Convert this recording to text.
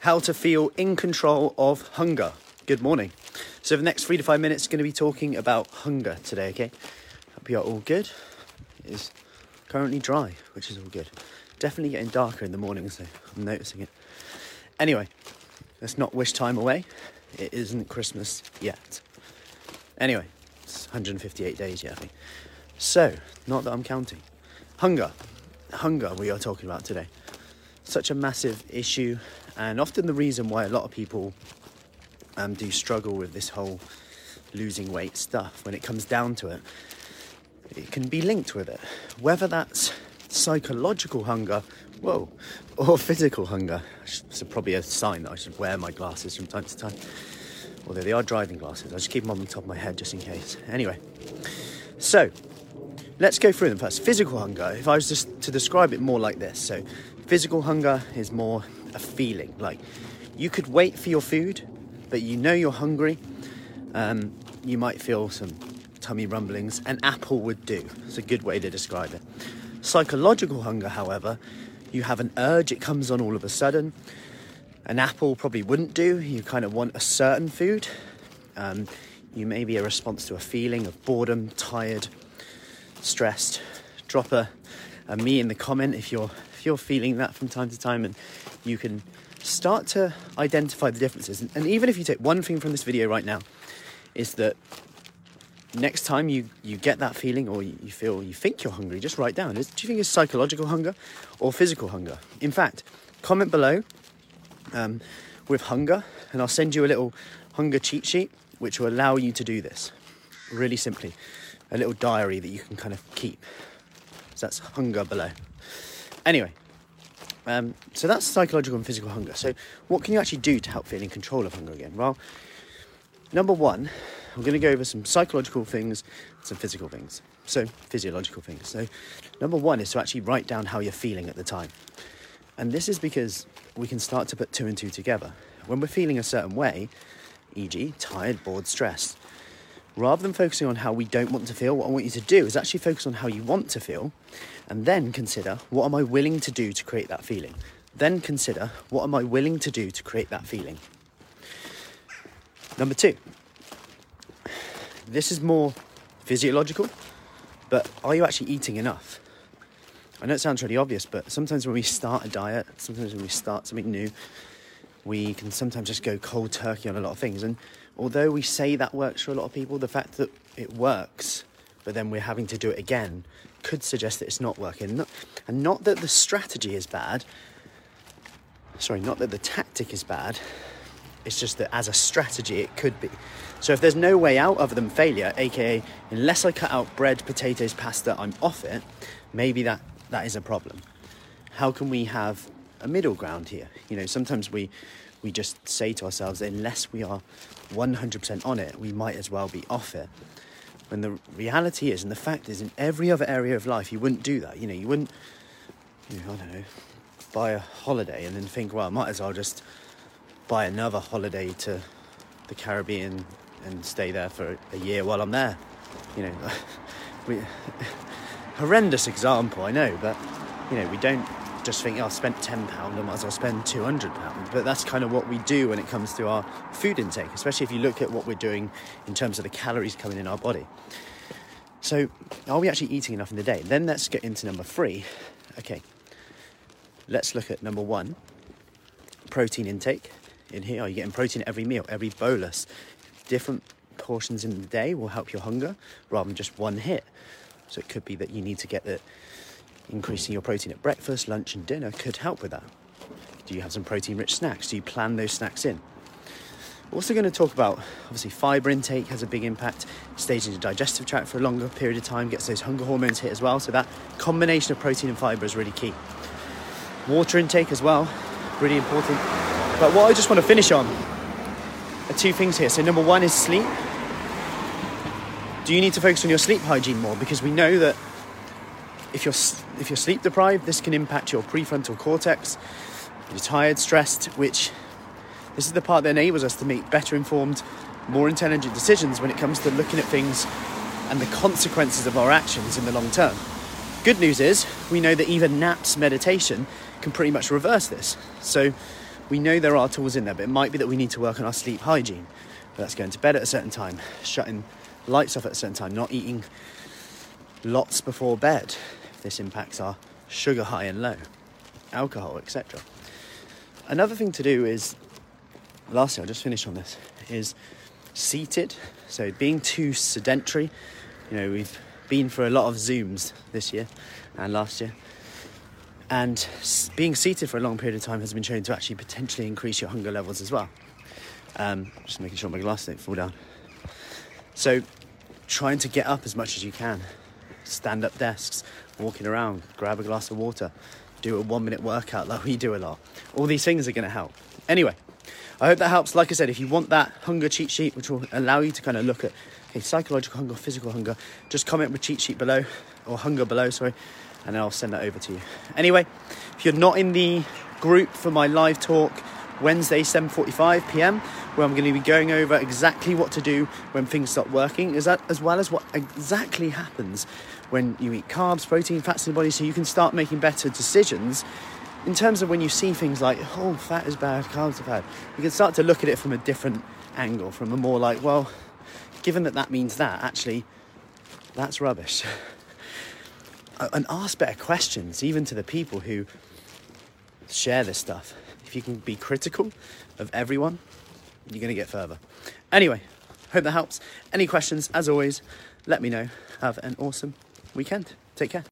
how to feel in control of hunger. Good morning. So, the next three to five minutes, going to be talking about hunger today, okay? Hope you're all good. It is currently dry, which is all good. Definitely getting darker in the morning, so I'm noticing it. Anyway, let's not wish time away. It isn't Christmas yet. Anyway, it's 158 days yet, I think. So, not that I'm counting. Hunger. Hunger, we are talking about today. Such a massive issue, and often the reason why a lot of people um, do struggle with this whole losing weight stuff when it comes down to it. It can be linked with it. Whether that's psychological hunger, whoa, or physical hunger. It's probably a sign that I should wear my glasses from time to time. Although they are driving glasses, I just keep them on the top of my head just in case. Anyway, so let's go through them first. Physical hunger, if I was just to describe it more like this. So, physical hunger is more a feeling. Like you could wait for your food, but you know you're hungry. Um, you might feel some tummy rumblings. An apple would do. It's a good way to describe it. Psychological hunger, however, you have an urge, it comes on all of a sudden. An apple probably wouldn't do. You kind of want a certain food. Um, you may be a response to a feeling of boredom, tired, stressed. Drop a, a me in the comment if you're if you're feeling that from time to time, and you can start to identify the differences. And even if you take one thing from this video right now, is that next time you, you get that feeling or you feel you think you're hungry, just write down. Do you think it's psychological hunger or physical hunger? In fact, comment below um, with hunger, and I'll send you a little hunger cheat sheet which will allow you to do this really simply. A little diary that you can kind of keep. So that's hunger below. Anyway, um, so that's psychological and physical hunger. So, what can you actually do to help feel in control of hunger again? Well, number one, I'm going to go over some psychological things, some physical things. So, physiological things. So, number one is to actually write down how you're feeling at the time. And this is because we can start to put two and two together. When we're feeling a certain way, e.g., tired, bored, stressed, rather than focusing on how we don't want to feel, what I want you to do is actually focus on how you want to feel and then consider what am I willing to do to create that feeling. Then consider what am I willing to do to create that feeling. Number two, this is more physiological, but are you actually eating enough? I know it sounds really obvious, but sometimes when we start a diet, sometimes when we start something new, we can sometimes just go cold turkey on a lot of things. And although we say that works for a lot of people, the fact that it works, but then we're having to do it again, could suggest that it's not working. and not that the strategy is bad, sorry, not that the tactic is bad, it's just that as a strategy it could be. So if there's no way out other than failure, aka unless I cut out bread, potatoes, pasta, I'm off it, maybe that, that is a problem. How can we have a middle ground here? You know, sometimes we we just say to ourselves, that unless we are 100% on it, we might as well be off it. When the reality is, and the fact is, in every other area of life, you wouldn't do that. You know, you wouldn't, you know, I don't know, buy a holiday and then think, well, I might as well just buy another holiday to the Caribbean and stay there for a year while I'm there. You know, we, horrendous example, I know, but you know, we don't just think, oh, I spent £10, I might as well spend £200. But that's kind of what we do when it comes to our food intake, especially if you look at what we're doing in terms of the calories coming in our body. So, are we actually eating enough in the day? Then let's get into number three. Okay, let's look at number one protein intake. In here, are you getting protein every meal, every bolus? Different portions in the day will help your hunger rather than just one hit. So, it could be that you need to get the increasing your protein at breakfast, lunch, and dinner could help with that. Do you have some protein rich snacks? Do you plan those snacks in? Also, going to talk about obviously fiber intake has a big impact. Stays in the digestive tract for a longer period of time, gets those hunger hormones hit as well. So, that combination of protein and fiber is really key. Water intake as well, really important. But what I just want to finish on are two things here. So, number one is sleep. Do you need to focus on your sleep hygiene more? Because we know that if you're if you're sleep deprived, this can impact your prefrontal cortex. You're tired, stressed, which this is the part that enables us to make better informed, more intelligent decisions when it comes to looking at things and the consequences of our actions in the long term. Good news is we know that even naps meditation can pretty much reverse this. So we know there are tools in there, but it might be that we need to work on our sleep hygiene. But that's going to bed at a certain time, shutting lights off at a certain time, not eating lots before bed. This impacts our sugar high and low, alcohol, etc. Another thing to do is, lastly, I'll just finish on this, is seated. So being too sedentary, you know, we've been for a lot of Zooms this year and last year. And being seated for a long period of time has been shown to actually potentially increase your hunger levels as well. Um, just making sure my glasses don't fall down. So, trying to get up as much as you can, stand up desks, walking around, grab a glass of water, do a one minute workout like we do a lot. All these things are going to help. Anyway, I hope that helps. Like I said, if you want that hunger cheat sheet, which will allow you to kind of look at okay, psychological hunger, physical hunger, just comment with cheat sheet below or hunger below, sorry, and then I'll send that over to you. Anyway, if you're not in the group for my live talk Wednesday 7:45 p.m. where I'm going to be going over exactly what to do when things stop working that as well as what exactly happens when you eat carbs, protein, fats in the body so you can start making better decisions in terms of when you see things like oh fat is bad, carbs are bad. You can start to look at it from a different angle from a more like well given that that means that actually that's rubbish. and ask better questions, even to the people who share this stuff. If you can be critical of everyone, you're going to get further. Anyway, hope that helps. Any questions, as always, let me know. Have an awesome weekend. Take care.